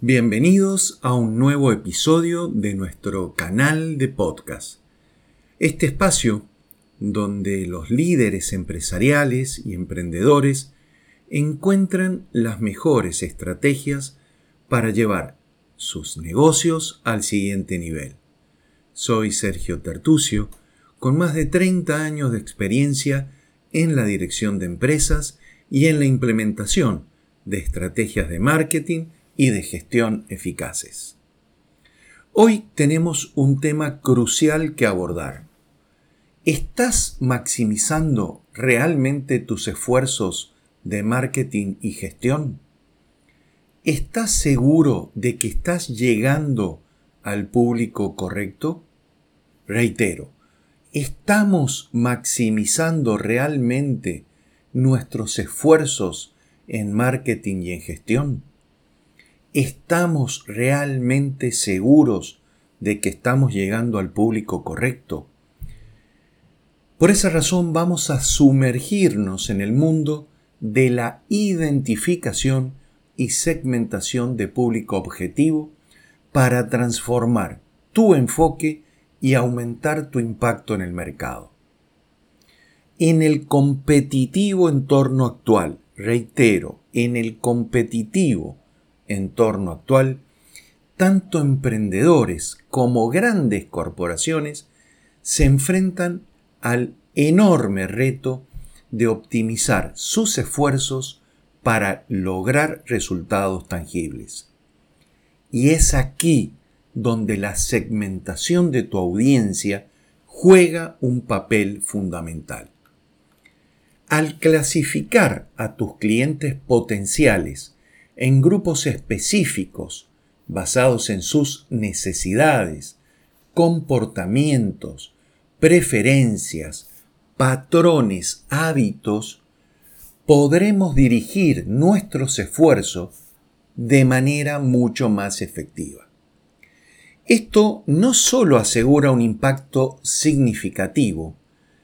Bienvenidos a un nuevo episodio de nuestro canal de podcast. Este espacio donde los líderes empresariales y emprendedores encuentran las mejores estrategias para llevar sus negocios al siguiente nivel. Soy Sergio Tertucio, con más de 30 años de experiencia en la dirección de empresas y en la implementación de estrategias de marketing y de gestión eficaces. Hoy tenemos un tema crucial que abordar. ¿Estás maximizando realmente tus esfuerzos de marketing y gestión? ¿Estás seguro de que estás llegando al público correcto? Reitero, ¿estamos maximizando realmente nuestros esfuerzos en marketing y en gestión? ¿Estamos realmente seguros de que estamos llegando al público correcto? Por esa razón vamos a sumergirnos en el mundo de la identificación y segmentación de público objetivo para transformar tu enfoque y aumentar tu impacto en el mercado. En el competitivo entorno actual, reitero, en el competitivo entorno actual, tanto emprendedores como grandes corporaciones se enfrentan al enorme reto de optimizar sus esfuerzos para lograr resultados tangibles. Y es aquí donde la segmentación de tu audiencia juega un papel fundamental. Al clasificar a tus clientes potenciales en grupos específicos basados en sus necesidades, comportamientos, preferencias, patrones, hábitos, podremos dirigir nuestros esfuerzos de manera mucho más efectiva. Esto no solo asegura un impacto significativo,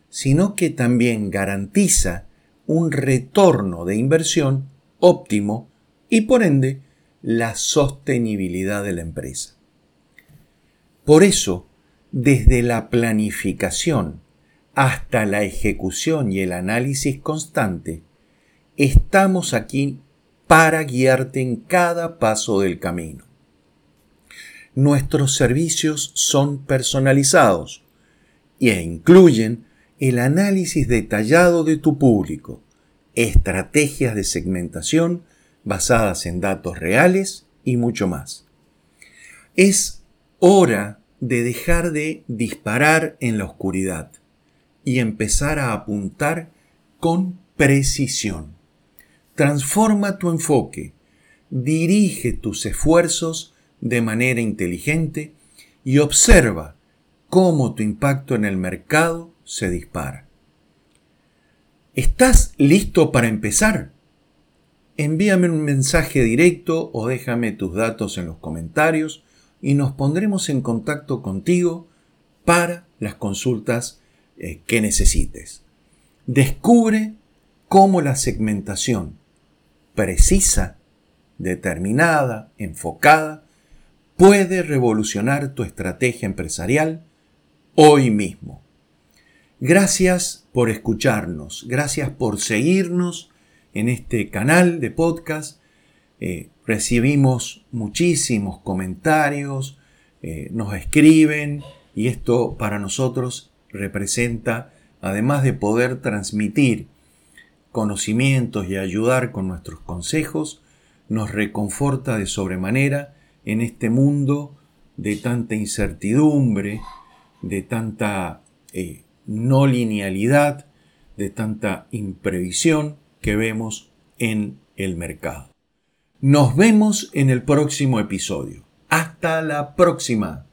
sino que también garantiza un retorno de inversión óptimo y por ende la sostenibilidad de la empresa. Por eso, desde la planificación hasta la ejecución y el análisis constante, estamos aquí para guiarte en cada paso del camino. Nuestros servicios son personalizados e incluyen el análisis detallado de tu público, estrategias de segmentación basadas en datos reales y mucho más. Es hora de dejar de disparar en la oscuridad y empezar a apuntar con precisión. Transforma tu enfoque, dirige tus esfuerzos de manera inteligente y observa cómo tu impacto en el mercado se dispara. ¿Estás listo para empezar? Envíame un mensaje directo o déjame tus datos en los comentarios y nos pondremos en contacto contigo para las consultas eh, que necesites. Descubre cómo la segmentación precisa, determinada, enfocada, puede revolucionar tu estrategia empresarial hoy mismo. Gracias por escucharnos, gracias por seguirnos en este canal de podcast. Eh, recibimos muchísimos comentarios, eh, nos escriben y esto para nosotros representa, además de poder transmitir conocimientos y ayudar con nuestros consejos, nos reconforta de sobremanera en este mundo de tanta incertidumbre, de tanta eh, no linealidad, de tanta imprevisión que vemos en el mercado. Nos vemos en el próximo episodio. Hasta la próxima.